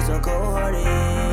Baby, you're so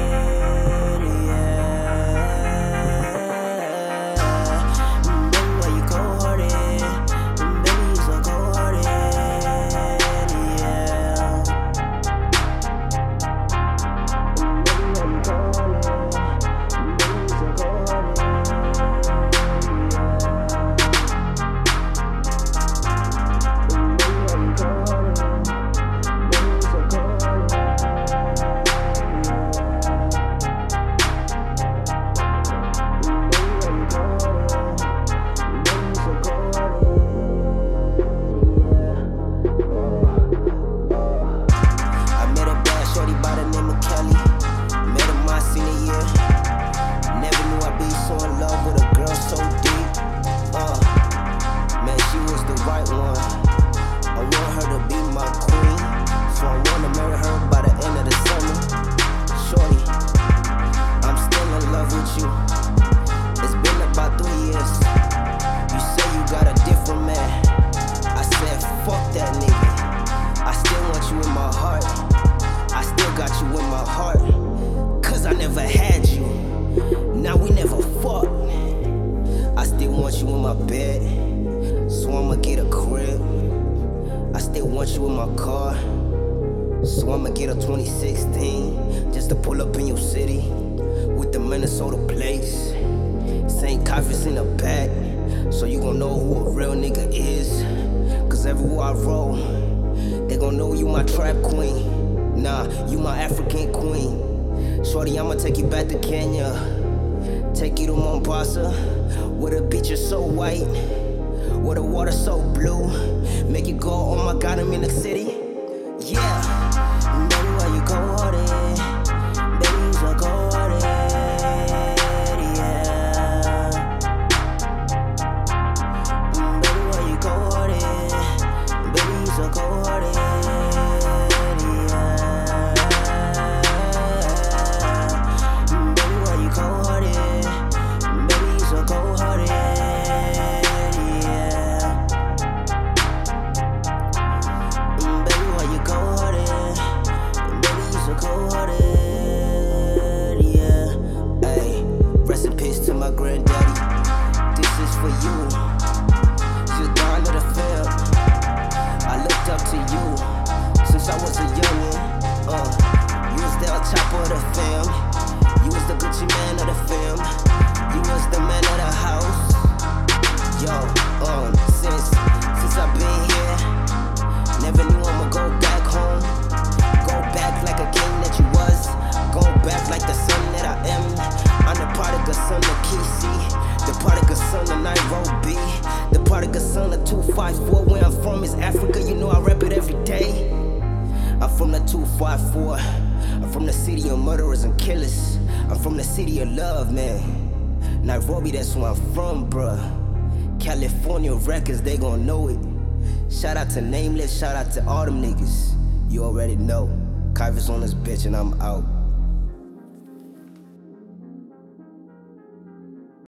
want you in my car. So I'ma get a 2016 just to pull up in your city with the Minnesota plates. St. Coffice in the back, so you gon' know who a real nigga is. Cause everywhere I roll, they gon' know you my trap queen. Nah, you my African queen. Shorty, I'ma take you back to Kenya. Take you to Mombasa, where the beach is so white, where the water so blue. In the city. Yeah, baby, why you cold hearted? Baby, you so cold hearted. Yeah. Baby, why you cold hearted? Baby, you so cold to you since I was a youngin'. Uh, you was the chopper of the film. You was the Gucci man of the film. You was the man of the house. Yo, um, since since I've been here, never knew I'ma go back home. Go back like a king that you was. Go back like the son that I am. I'm the prodigal son of Kisii. The prodigal son of Nairobi. Prodigal son of 254. Where I'm from is Africa. You know I rap it every day. I'm from the 254. I'm from the city of murderers and killers. I'm from the city of love, man. Nairobi, that's where I'm from, bruh. California records, they gon' know it. Shout out to Nameless, shout out to all them niggas. You already know. Kyver's on this bitch and I'm out.